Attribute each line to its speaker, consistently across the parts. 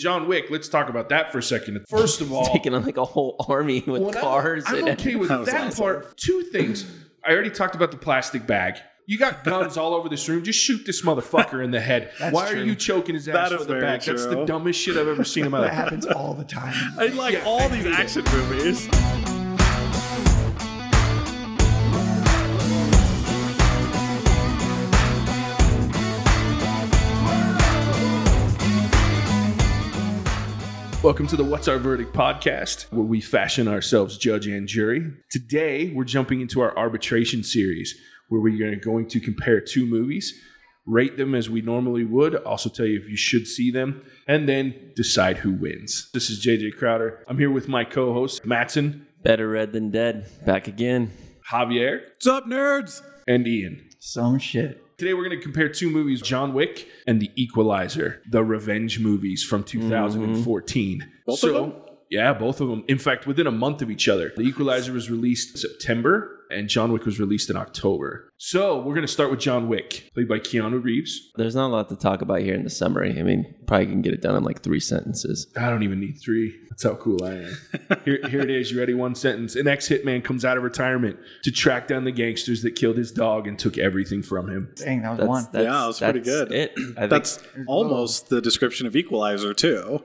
Speaker 1: John Wick, let's talk about that for a second. First of all,
Speaker 2: Taking on like a whole army with
Speaker 1: Well, I'm-
Speaker 2: cars.
Speaker 1: I'm, okay with
Speaker 3: That
Speaker 1: that, part. Two things. I already talked about the plastic bag. You got guns all over this room. Just shoot this motherfucker in the head. Why are you choking his ass
Speaker 3: That
Speaker 1: with the
Speaker 3: very
Speaker 1: bag? That's the dumbest shit I've ever seen in my life.
Speaker 4: That happens all the time.
Speaker 3: I like all these action movies.
Speaker 1: Welcome to the What's Our Verdict podcast, where we fashion ourselves judge and jury. Today, we're jumping into our arbitration series, where we are going to compare two movies, rate them as we normally would, also tell you if you should see them, and then decide who wins. This is JJ Crowder. I'm here with my co host, Matson,
Speaker 2: Better red than dead. Back again.
Speaker 1: Javier,
Speaker 3: What's up, nerds?
Speaker 1: and Ian.
Speaker 4: Some shit.
Speaker 1: Today we're going to compare two movies, John Wick and The Equalizer, the revenge movies from 2014. Mm-hmm.
Speaker 3: Both
Speaker 1: so,
Speaker 3: of them?
Speaker 1: Yeah, both of them. In fact, within a month of each other. The Equalizer was released in September and John Wick was released in October. So, we're going to start with John Wick, played by Keanu Reeves.
Speaker 2: There's not a lot to talk about here in the summary. I mean, probably can get it done in like three sentences.
Speaker 1: I don't even need three. That's how cool I am. here, here it is. You ready? One sentence. An ex hitman comes out of retirement to track down the gangsters that killed his dog and took everything from him.
Speaker 4: Dang, that was
Speaker 2: That's,
Speaker 4: one.
Speaker 2: that's
Speaker 3: Yeah, that's pretty good.
Speaker 2: It.
Speaker 3: That's almost the description of Equalizer, too.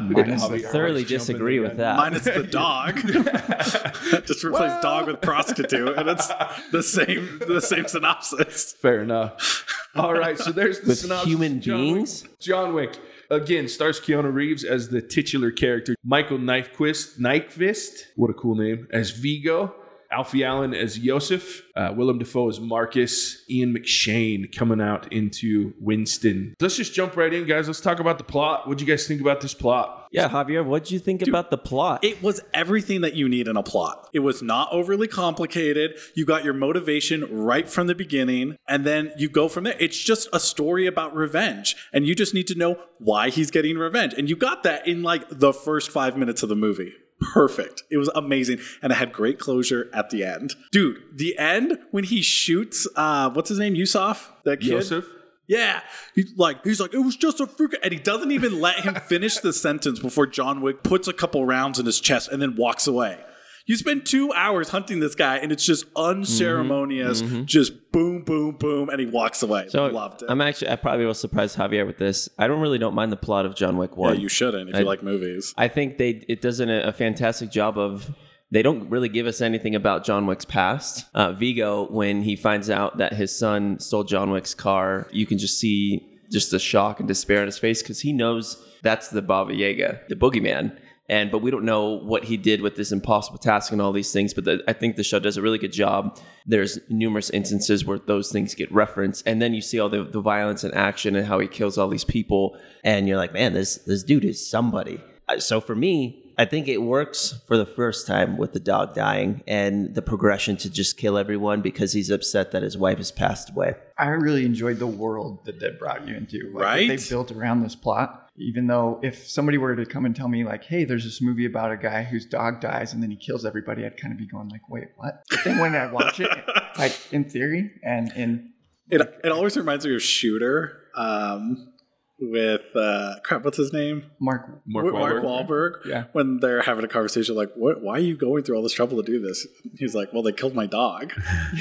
Speaker 4: Minus
Speaker 1: Javier.
Speaker 4: the-
Speaker 2: thoroughly disagree with
Speaker 1: gun.
Speaker 2: that.
Speaker 3: Minus the dog. Just replace dog with prostitute, and it's the same the same synopsis.
Speaker 1: Fair enough. All right, so there's the
Speaker 2: With
Speaker 1: synopsis.
Speaker 2: human
Speaker 1: John Wick. John Wick again stars Keanu Reeves as the titular character, Michael Knifequist, Nyquist, what a cool name, as Viggo. Alfie Allen as Yosef, uh, Willem Dafoe as Marcus, Ian McShane coming out into Winston. Let's just jump right in, guys. Let's talk about the plot. What'd you guys think about this plot?
Speaker 2: Yeah, Javier, what'd you think about the plot?
Speaker 3: It was everything that you need in a plot. It was not overly complicated. You got your motivation right from the beginning, and then you go from there. It's just a story about revenge, and you just need to know why he's getting revenge. And you got that in like the first five minutes of the movie. Perfect. It was amazing. And it had great closure at the end. Dude, the end when he shoots uh what's his name? Yusuf? That kid?
Speaker 1: Yosef?
Speaker 3: Yeah, he's like he's like it was just a freak, and he doesn't even let him finish the sentence before John Wick puts a couple rounds in his chest and then walks away. You spend two hours hunting this guy, and it's just unceremonious, just boom, boom, boom, and he walks away.
Speaker 2: so
Speaker 3: Loved it.
Speaker 2: I'm actually, I probably will surprise Javier with this. I don't really don't mind the plot of John Wick
Speaker 3: yeah,
Speaker 2: 1.
Speaker 3: you shouldn't if
Speaker 2: I-
Speaker 3: you like movies.
Speaker 2: I think they it does an, a fantastic job of they don't really give us anything about John Wick's past. Uh, Viggo, when he finds out that his son stole John Wick's car, you can just see just the shock and despair on his face because he knows that's the Baba Yaga, the boogeyman. And but we don't know what he did with this impossible task and all these things. But the, I think the show does a really good job. There's numerous instances where those things get referenced, and then you see all the, the violence and action and how he kills all these people, and you're like, man, this this dude is somebody. Uh, So for me, I think it works for the first time with the dog dying and the progression to just kill everyone because he's upset that his wife has passed away.
Speaker 4: I really enjoyed the world that that brought you into. Like,
Speaker 3: Right?
Speaker 4: They built around this plot. Even though if somebody were to come and tell me like, hey, there's this movie about a guy whose dog dies and then he kills everybody, I'd kind of be going like, wait, what? But then when I watch it, like in theory and in
Speaker 3: It, it always reminds me of Shooter um, with uh, crap. What's his name?
Speaker 4: Mark,
Speaker 1: Mark
Speaker 3: Mark, Mark
Speaker 1: Wahlberg?
Speaker 3: Wahlberg.
Speaker 4: Yeah.
Speaker 3: When they're having a conversation, like, "What? Why are you going through all this trouble to do this?" He's like, "Well, they killed my dog."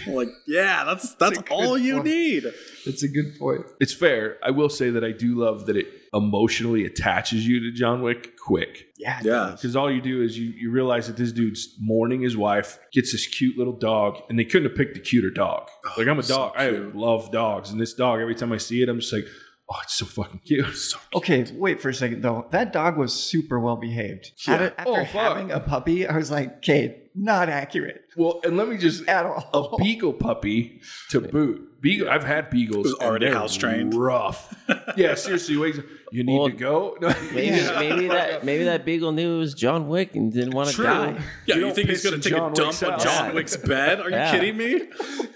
Speaker 3: I'm like, yeah, that's that's
Speaker 4: a
Speaker 3: all you
Speaker 4: point.
Speaker 3: need.
Speaker 4: it's a good point.
Speaker 1: It's fair. I will say that I do love that it emotionally attaches you to John Wick quick.
Speaker 4: Yeah.
Speaker 3: Yeah.
Speaker 1: Because all you do is you, you realize that this dude's mourning his wife, gets this cute little dog, and they couldn't have picked a cuter dog. Like I'm a
Speaker 3: so
Speaker 1: dog. I love dogs, and this dog, every time I see it, I'm just like, oh, it's so fucking cute. So
Speaker 4: Okay, wait for a second though. That dog was super well behaved. After, after
Speaker 1: Oh,
Speaker 4: having a puppy, I was like, okay, not accurate
Speaker 1: well, and let me just
Speaker 4: at all.
Speaker 1: a beagle puppy to boot. Beagle, I've had beagles.
Speaker 3: Who's already
Speaker 1: and they're
Speaker 3: house trained.
Speaker 1: Rough. yeah, seriously. Wait, you need
Speaker 2: Well,
Speaker 1: to go. No,
Speaker 2: Maybe,
Speaker 4: Yeah.
Speaker 2: maybe that maybe that beagle knew it was John Wick and didn't want to
Speaker 1: True.
Speaker 2: die.
Speaker 3: Yeah,
Speaker 1: You
Speaker 3: you,
Speaker 1: don't
Speaker 3: think he's
Speaker 1: piss
Speaker 3: gonna take
Speaker 1: John
Speaker 3: a dump
Speaker 1: Wick's
Speaker 3: on
Speaker 1: house.
Speaker 3: John Wick's bed? Are you
Speaker 2: Yeah.
Speaker 3: kidding me?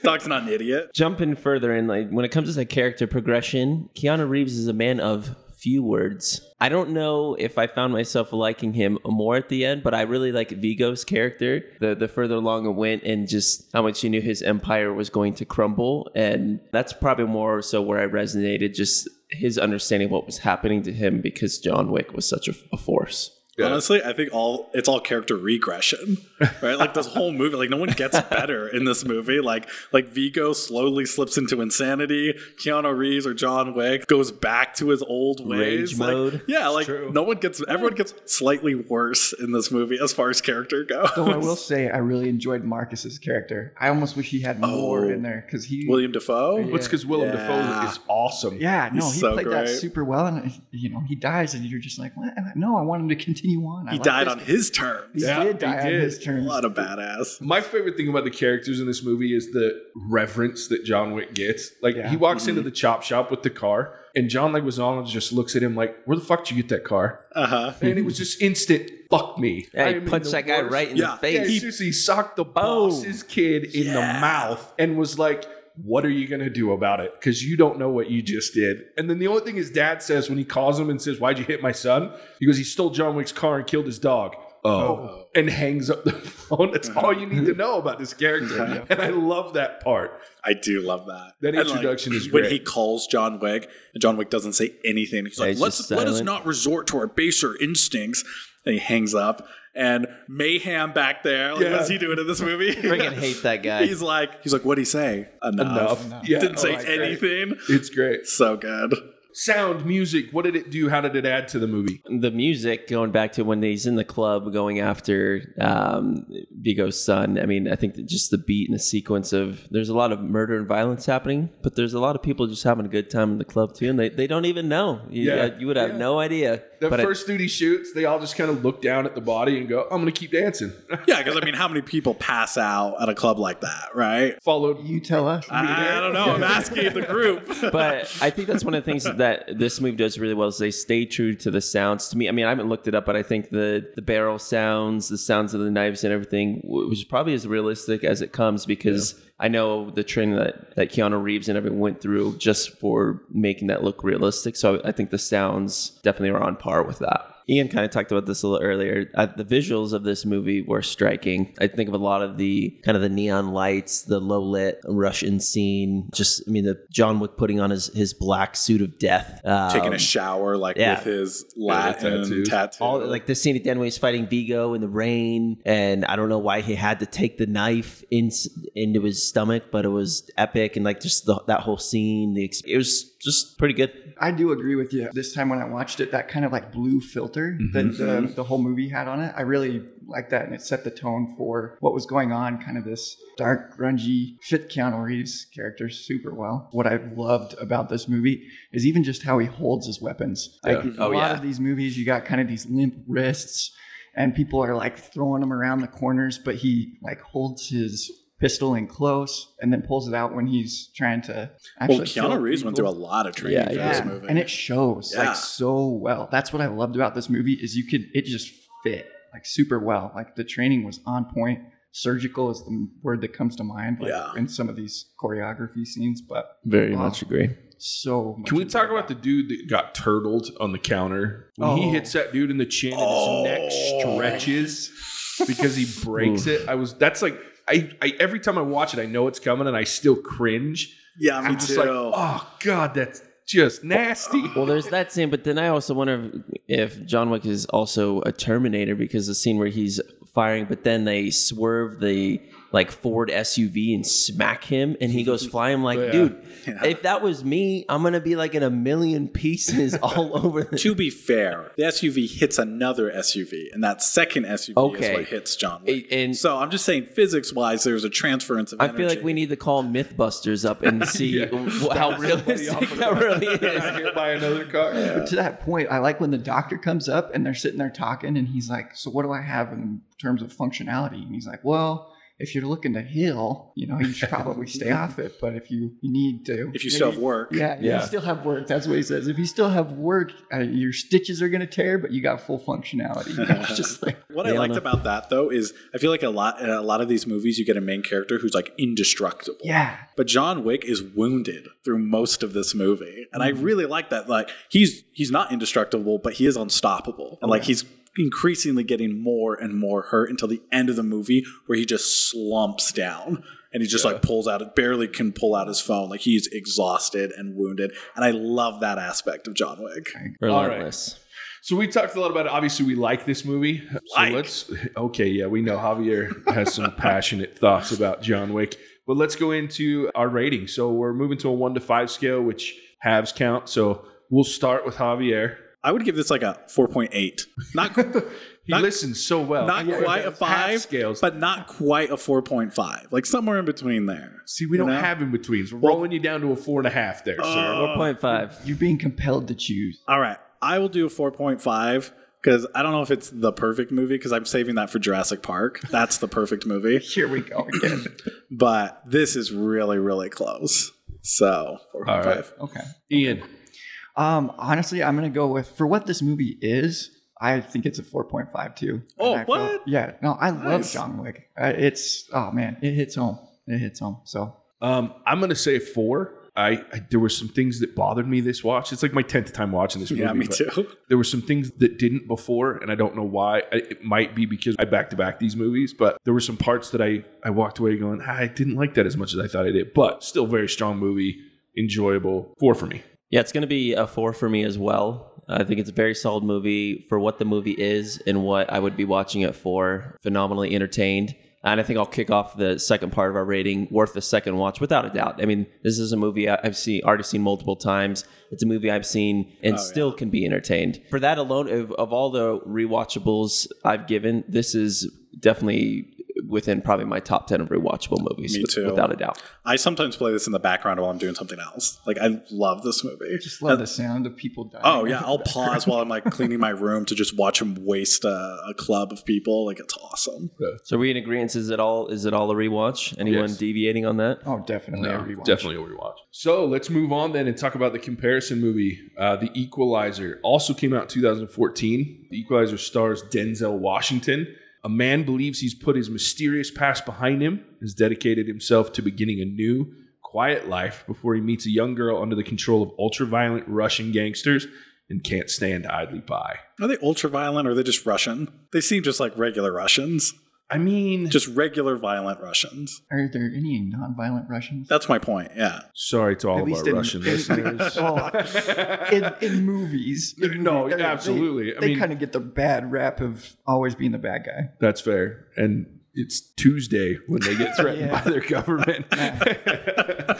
Speaker 3: Dog's not an idiot.
Speaker 2: Jumping further in, like when it comes to the character progression, Keanu Reeves is a man of few words. I don't know if I found myself liking him more at the end, but I really like Viggo's character. The the further along it went, and just how much he knew his empire was going to crumble, and that's probably more so where I resonated. Just his understanding of what was happening to him because John Wick was such a, a force.
Speaker 3: Honestly, I think all it's all character regression, right? Like this whole movie, like no one gets better in this movie. Like like Viggo slowly slips into insanity. Keanu Reeves or John Wick goes back to his old ways.
Speaker 2: Rage
Speaker 3: Like,
Speaker 2: mode.
Speaker 3: Yeah, like no one gets everyone gets slightly worse in this movie as far as character goes.
Speaker 4: Though I will say, I really enjoyed Marcus's character. I almost wish he had more
Speaker 3: Oh.
Speaker 4: in there because he.
Speaker 3: William Dafoe.
Speaker 1: Well, it's because William
Speaker 3: Yeah.
Speaker 1: Dafoe is awesome.
Speaker 4: yeah, no,
Speaker 3: He's
Speaker 4: he
Speaker 3: so
Speaker 4: played that super well, and you know he dies, and you're just like, what? no, I want him to continue on. I
Speaker 3: He
Speaker 4: like
Speaker 3: died
Speaker 4: this.
Speaker 3: on his terms.
Speaker 4: He
Speaker 1: Yeah,
Speaker 4: did die
Speaker 1: he
Speaker 4: on
Speaker 1: did.
Speaker 4: his terms.
Speaker 3: What a lot of badass.
Speaker 1: My favorite thing about the characters in this movie is the reverence that John Wick gets. Like
Speaker 4: Yeah.
Speaker 1: he walks into the chop shop with the car, and John Leguizamo just looks at him like, "Where the fuck did you get that car?"
Speaker 3: Uh huh.
Speaker 1: And it was just instant. Fuck me.
Speaker 2: Yeah,
Speaker 1: I
Speaker 2: he
Speaker 1: am
Speaker 2: punched
Speaker 1: the
Speaker 2: that guy right in
Speaker 3: Yeah,
Speaker 2: the
Speaker 1: Yeah,
Speaker 2: face.
Speaker 1: he seriously socked the boss's kid in the mouth and was like, What are you going to do about it? Because you don't know what you just did. And then the only thing his dad says when he calls him and says, Why'd you hit my son? He goes, He stole John Wick's car and killed his dog. Oh. oh. And hangs up the phone. That's all you need to know about this character. And I love that part.
Speaker 3: I do love that.
Speaker 1: That
Speaker 3: And,
Speaker 1: introduction is great.
Speaker 3: When he calls John Wick, and John Wick doesn't say anything. He's like,
Speaker 2: he's
Speaker 3: "Let's let us
Speaker 2: silent.
Speaker 3: not resort to our baser instincts." And he hangs up. And Mayhem back there, like,
Speaker 1: Yeah.
Speaker 3: what's he doing in this movie?
Speaker 2: Freaking hate that guy.
Speaker 3: He's like, he's like, what'd he say? Enough.
Speaker 1: Enough. Yeah.
Speaker 3: Didn't say
Speaker 1: Oh, it's great.
Speaker 3: anything.
Speaker 1: It's great.
Speaker 3: So good.
Speaker 1: Sound, music. What did it do? How did it add to the movie?
Speaker 2: the music going back to when he's in the club going after um, Viggo's son. I mean, I think that just the beat and the sequence of there's a lot of murder and violence happening, but there's a lot of people just having a good time in the club too, and they, they don't even know. You,
Speaker 1: Yeah.
Speaker 2: you would have
Speaker 1: Yeah.
Speaker 2: no idea.
Speaker 1: The
Speaker 2: but I-
Speaker 1: first dude he shoots, they all just kind of look down at the body and go, I'm going to keep dancing.
Speaker 3: Yeah, because I mean, how many people pass out at a club like that, right?
Speaker 1: Followed
Speaker 4: You tell us.
Speaker 3: I, I don't know. I'm asking the group.
Speaker 2: but I think that's one of the things that this movie does really well is they stay true to the sounds. To me, I mean, I haven't looked it up, but I think the the barrel sounds, the sounds of the knives and everything, was probably as realistic as it comes because I know the training that that Keanu Reeves and everyone went through just for making that look realistic. So I think the sounds definitely are on par with that. Ian kind of talked about this a little earlier. Uh, the visuals of this movie were striking. I think of a lot of the kind of the neon lights, the low lit Russian scene. Just, I mean, the John Wick putting on his his black suit of death, um,
Speaker 3: Taking a shower, like
Speaker 2: yeah.
Speaker 3: with his Latin
Speaker 1: the
Speaker 3: tattoo.
Speaker 1: tattoo.
Speaker 2: all like the scene at the end when he's fighting Viggo in the rain, and I don't know why he had to take the knife in, into his stomach, but it was epic, and like just the, that whole scene, the it was just pretty good.
Speaker 4: I do agree with you. This time when I watched it, that kind of like blue filter Mm-hmm. that the, mm-hmm. the whole movie had on it, I really liked that, and it set the tone for what was going on. Kind of this dark, grungy, fit Keanu Reeves character super well. What I loved about this movie is even just how he holds his weapons. Like
Speaker 1: Yeah.
Speaker 4: a
Speaker 2: Oh,
Speaker 4: lot
Speaker 2: yeah.
Speaker 4: of these movies, you got kind of these limp wrists, and people are like throwing them around the corners, but he like holds his pistol in close and then pulls it out when he's trying to actually
Speaker 3: Well,
Speaker 4: kill
Speaker 3: Keanu Reeves went through a lot of training
Speaker 2: Yeah,
Speaker 3: for
Speaker 2: yeah.
Speaker 3: this movie.
Speaker 4: And it shows
Speaker 3: Yeah.
Speaker 4: like so well. That's what I loved about this movie is you could it just fit like super well. Like the training was on point. Surgical is the word that comes to mind like,
Speaker 3: Yeah.
Speaker 4: in some of these choreography scenes, but
Speaker 2: Very
Speaker 4: Wow.
Speaker 2: much agree.
Speaker 4: so much
Speaker 1: Can we talk
Speaker 4: enjoyed
Speaker 1: about the dude that got turtled on the counter? When he
Speaker 4: Oh.
Speaker 1: hits that dude in the chin
Speaker 3: Oh.
Speaker 1: and his neck oh. stretches because he breaks it. I was that's like I, I every time I watch it, I know it's coming and I still cringe.
Speaker 3: yeah, me
Speaker 1: I'm just like,
Speaker 3: too.
Speaker 1: oh god, that's just nasty.
Speaker 2: Well, there's that scene, but then I also wonder if John Wick is also a Terminator because the scene where he's firing, but then they swerve the like Ford SUV and smack him, and he goes flying. I'm like,
Speaker 1: Yeah.
Speaker 2: dude,
Speaker 3: Yeah.
Speaker 2: if that was me, I'm gonna be like in a million pieces all over the.
Speaker 3: to be fair, the SUV hits another SUV, and that second SUV is what hits John Wick.
Speaker 2: And
Speaker 3: so I'm just saying, physics wise, there's a transference of
Speaker 2: I
Speaker 3: energy.
Speaker 2: feel like we need to call MythBusters up and see wh- how realistic that really is.
Speaker 1: hit by another car.
Speaker 4: But to that point, I like when the doctor comes up and they're sitting there talking, and he's like, "So what do I have in terms of functionality?" And he's like, "Well, if you're looking to heal, you know, you should probably stay off it. But if you, you need to,
Speaker 3: If you still have work.
Speaker 4: yeah,
Speaker 1: Yeah.
Speaker 4: you still have work. That's what he says. If you still have work, uh, your stitches are gonna tear, but you got full functionality. You know, it's just like
Speaker 3: What I liked
Speaker 2: no.
Speaker 3: about that though is I feel like a lot in a lot of these movies you get a main character who's like indestructible.
Speaker 4: yeah,
Speaker 3: But John Wick is wounded through most of this movie. And
Speaker 2: Mm-hmm.
Speaker 3: I really like that. Like he's he's not indestructible, but he is unstoppable. And like he's increasingly getting more and more hurt until the end of the movie where he just slumps down. and he just like pulls out it, barely can pull out his phone. Like he's exhausted and wounded. And I love that aspect of John Wick.
Speaker 2: Relentless.
Speaker 1: So we talked a lot about it. Obviously, we like this movie. So let's okay, yeah, we know Javier has some passionate thoughts about John Wick. But let's go into our rating. So we're moving to a one to five scale, which halves count. So we'll start with Javier.
Speaker 3: I would give this like a 4.8. Not
Speaker 1: He
Speaker 3: Not-
Speaker 1: listens so well.
Speaker 3: not
Speaker 1: Yeah,
Speaker 3: quite a 5,
Speaker 1: scales.
Speaker 3: but not quite a 4.5. Like somewhere in between there.
Speaker 1: See, we don't
Speaker 3: know?
Speaker 1: have in betweens. We're rolling you down to a four and a half there,
Speaker 3: Uh,
Speaker 1: sir.
Speaker 2: Four point five.
Speaker 4: You're being compelled to choose.
Speaker 3: All right. I will do a 4.5 because I don't know if it's the perfect movie because I'm saving that for Jurassic Park. That's the perfect movie.
Speaker 4: Here we go again.
Speaker 3: But this is really, really close. So 4.5.
Speaker 1: All right.
Speaker 4: okay.
Speaker 1: Ian,
Speaker 4: Um, honestly, I'm gonna go with for what this movie is. I think it's a 4.5 too.
Speaker 3: Oh,
Speaker 4: And I felt-
Speaker 3: what?
Speaker 4: yeah, no, I love John Wick. Uh, it's oh man, it hits home. It hits home. So
Speaker 1: um, I'm going to say four. I, I there were some things that bothered me this watch. It's like my tenth time watching this movie.
Speaker 3: Yeah, me too.
Speaker 1: There were some things that didn't before, and I don't know why. I- It might be because I back to back these movies, but there were some parts that I I walked away going, "Ah, I didn't like that as much as I thought I did. But still, very strong movie, enjoyable. Four for me.
Speaker 2: Yeah, it's going to be a four for me as well. I think it's a very solid movie for what the movie is and what I would be watching it for. Phenomenally entertained. And I think I'll kick off the second part of our rating, worth a second watch, without a doubt. I mean, this is a movie I've seen already seen multiple times. It's a movie I've seen and oh, still can be entertained. For that alone, of, of all the rewatchables I've given, this is definitely within probably my top ten of rewatchable movies,
Speaker 3: Me
Speaker 2: with-
Speaker 3: too.
Speaker 2: without a doubt.
Speaker 3: I sometimes play this in the background while I'm doing something else. Like I love this movie.
Speaker 4: just love the sound of people dying.
Speaker 3: Oh yeah, I'll pause while I'm like cleaning my room to just watch him waste a, a club of people. Like it's awesome.
Speaker 2: So are we in agreement? Is it all is it all a rewatch? Anyone
Speaker 1: Yes.
Speaker 2: deviating on that?
Speaker 4: Oh, definitely a rewatch.
Speaker 1: definitely a rewatch. So let's move on then and talk about the comparison movie. Uh, the Equalizer also came out in 2014. The Equalizer stars Denzel Washington. A man believes he's put his mysterious past behind him, has dedicated himself to beginning a new, quiet life before he meets a young girl under the control of ultra-violent Russian gangsters and can't stand idly by.
Speaker 3: Are they ultra violent or are they just Russian? They seem just like regular Russians,
Speaker 1: I mean,
Speaker 3: just regular violent Russians.
Speaker 4: Are there any non-violent Russians?
Speaker 3: That's my point. Yeah.
Speaker 1: sorry to all
Speaker 4: At
Speaker 1: of our
Speaker 4: in-
Speaker 1: Russian
Speaker 4: in-
Speaker 1: listeners.
Speaker 4: well, in, in movies.
Speaker 1: No,
Speaker 4: they-
Speaker 1: absolutely. I
Speaker 4: They,
Speaker 1: mean-
Speaker 4: kind of get the bad rap of always being the bad guy.
Speaker 1: That's fair. And it's Tuesday when they get threatened
Speaker 4: Yeah.
Speaker 1: by their government.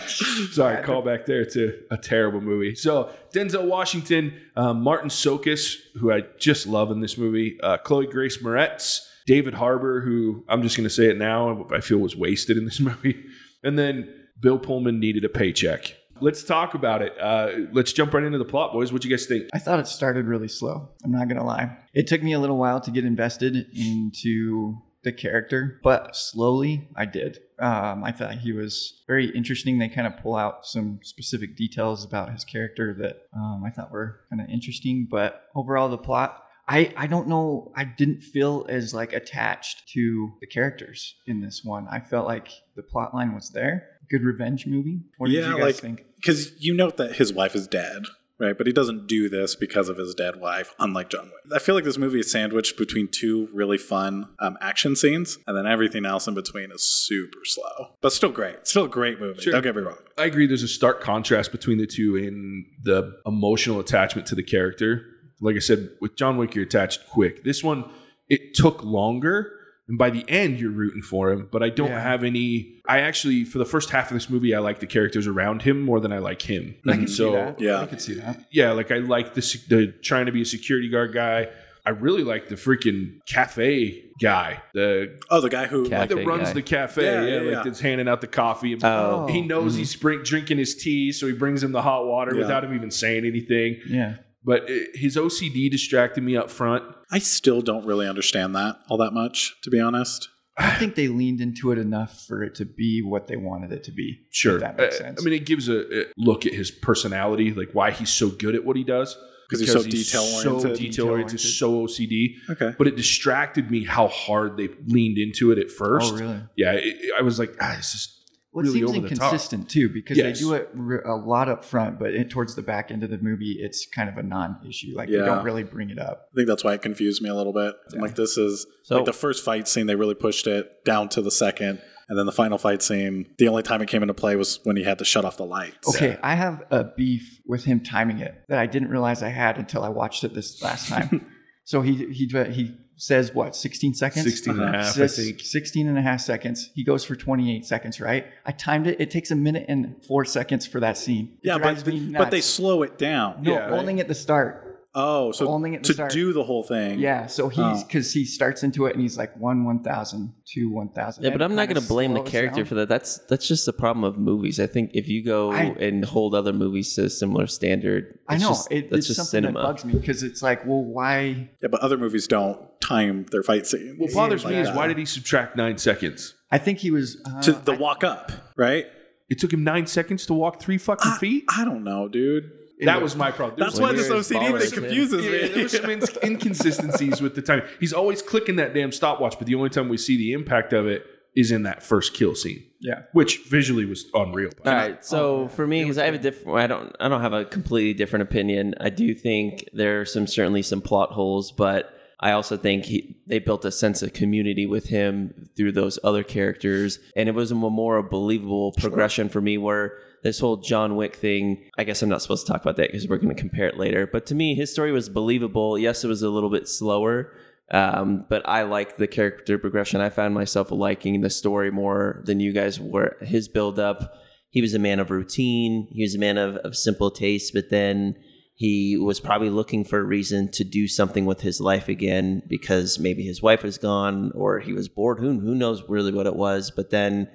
Speaker 1: Sorry, call back there to a terrible movie. So Denzel Washington, uh, Martin Csokas, who I just love in this movie, uh, Chloe Grace Moretz, David Harbour, who I'm just going to say it now, I feel was wasted in this movie, and then Bill Pullman needed a paycheck. Let's talk about it. Uh, let's jump right into the plot, boys. What you guys think?
Speaker 4: I thought it started really slow. I'm not gonna lie. It took me a little while to get invested into the character, but slowly I did. Um, I thought he was very interesting. They kind of pull out some specific details about his character that um, I thought were kind of interesting. But overall, the plot. I, I don't know. I didn't feel as like attached to the characters in this one. I felt like the plot line was there. Good revenge movie. What did you guys
Speaker 3: like-
Speaker 4: think?
Speaker 3: Because you note that his wife is dead, right? But he doesn't do this because of his dead wife, unlike John Wick. I feel like this movie is sandwiched between two really fun um, action scenes, and then everything else in between is super slow. But still great. Still a great movie.
Speaker 1: Sure.
Speaker 3: Don't get me wrong.
Speaker 1: I agree. There's a stark contrast between the two in the emotional attachment to the character. Like I said, with John Wick, you're attached quick. This one, it took longer. And by the end, you're rooting for him. But I don't
Speaker 4: Yeah.
Speaker 1: have any. I actually, for the first half of this movie, I like the characters around him more than I like him.
Speaker 4: I can
Speaker 1: And
Speaker 4: see
Speaker 1: so,
Speaker 4: that.
Speaker 3: yeah.
Speaker 4: I could see that.
Speaker 1: yeah, like I like the, the trying to be a security guard guy. I really like the freaking cafe guy. The
Speaker 3: Oh, the guy who, like,
Speaker 1: that runs
Speaker 2: guy.
Speaker 1: the cafe,
Speaker 3: Yeah,
Speaker 1: yeah,
Speaker 3: yeah,
Speaker 1: like
Speaker 3: yeah.
Speaker 1: that's handing out the coffee. And
Speaker 2: Oh.
Speaker 1: he knows
Speaker 4: Mm-hmm.
Speaker 1: he's bring, drinking his tea, so he brings him the hot water
Speaker 3: Yeah.
Speaker 1: without him even saying anything.
Speaker 4: Yeah.
Speaker 1: But it, his OCD distracted me up front.
Speaker 3: I still don't really understand that all that much, to be honest.
Speaker 4: I think they leaned into it enough for it to be what they wanted it to be.
Speaker 1: Sure,
Speaker 4: If that makes
Speaker 1: Uh,
Speaker 4: sense.
Speaker 1: I mean, it gives a, a look at his personality, like why he's so good at what he does.
Speaker 3: Because he's so
Speaker 1: So
Speaker 3: detail-oriented.
Speaker 1: detail oriented, so OCD.
Speaker 3: Okay.
Speaker 1: But it distracted me how hard they leaned into it at first.
Speaker 4: oh, really?
Speaker 1: Yeah, it, it- I was like, ah, this is
Speaker 4: Well, it
Speaker 1: really
Speaker 4: seems
Speaker 1: over the top.
Speaker 4: inconsistent too because
Speaker 1: Yes.
Speaker 4: they do it a lot up front, but it, towards the back end of the movie, it's kind of a non-issue. Like
Speaker 3: Yeah.
Speaker 4: they don't really bring it up.
Speaker 3: I think that's why it confused me a little bit. I'm like, this is
Speaker 2: So-
Speaker 3: like the first fight scene, they really pushed it down to the second. And then the final fight scene, the only time it came into play was when he had to shut off the lights.
Speaker 4: Okay, I have a beef with him timing it that I didn't realize I had until I watched it this last time. so he he he says what 16 seconds
Speaker 1: 16 and a uh-huh. half, I think.
Speaker 4: 16 and a half seconds he goes for 28 seconds right i timed it it takes a minute and four seconds for that scene It
Speaker 3: Yeah, but,
Speaker 4: me
Speaker 3: but they slow it down.
Speaker 4: no
Speaker 1: Yeah, right.
Speaker 4: only at the start
Speaker 3: Oh, so
Speaker 4: Only at the
Speaker 3: to
Speaker 4: start.
Speaker 3: do the whole thing.
Speaker 4: yeah so he's
Speaker 3: Oh.
Speaker 4: because he starts into it and he's like one 1000 two 1000
Speaker 2: Yeah, but I'm not
Speaker 4: going
Speaker 2: going to blame the character for that. That's that's just the problem of movies. I think if you go
Speaker 4: I-
Speaker 2: and hold other movies to a similar standard,
Speaker 4: i know
Speaker 2: just,
Speaker 4: it,
Speaker 2: that's
Speaker 4: it's
Speaker 2: just
Speaker 4: something
Speaker 2: cinema.
Speaker 4: that bugs me because it's like well why
Speaker 3: Yeah, but other movies don't time their fight scenes.
Speaker 1: What bothers me
Speaker 3: like
Speaker 1: is
Speaker 3: that.
Speaker 1: why did he subtract nine seconds?
Speaker 4: i think he was uh,
Speaker 3: to the walk up, right?
Speaker 1: It took him nine seconds to walk three fucking feet.
Speaker 3: I don't know, dude.
Speaker 1: That was my problem. There
Speaker 3: That's why this OCD
Speaker 2: baller,
Speaker 3: thing
Speaker 2: man.
Speaker 3: confuses
Speaker 1: Yeah,
Speaker 3: me.
Speaker 1: there was some ins- inconsistencies with the time. He's always clicking that damn stopwatch, but the only time we see the impact of it is in that first kill scene,
Speaker 4: yeah
Speaker 1: which visually was unreal.
Speaker 2: All right, so for me, because I have a different, I don't, I don't have a completely different opinion. I do think there are some certainly some plot holes, but I also think he, they built a sense of community with him through those other characters, and it was a more believable progression for me. Where this whole John Wick thing, I guess I'm not supposed to talk about that because we're going to compare it later. But to me, his story was believable. Yes, it was a little bit slower. Um, but I like the character progression. I found myself liking the story more than you guys were. His build up, he was a man of routine. He was a man of, of simple tastes, but then he was probably looking for a reason to do something with his life again because maybe his wife was gone or he was bored. Who, who knows really what it was? But then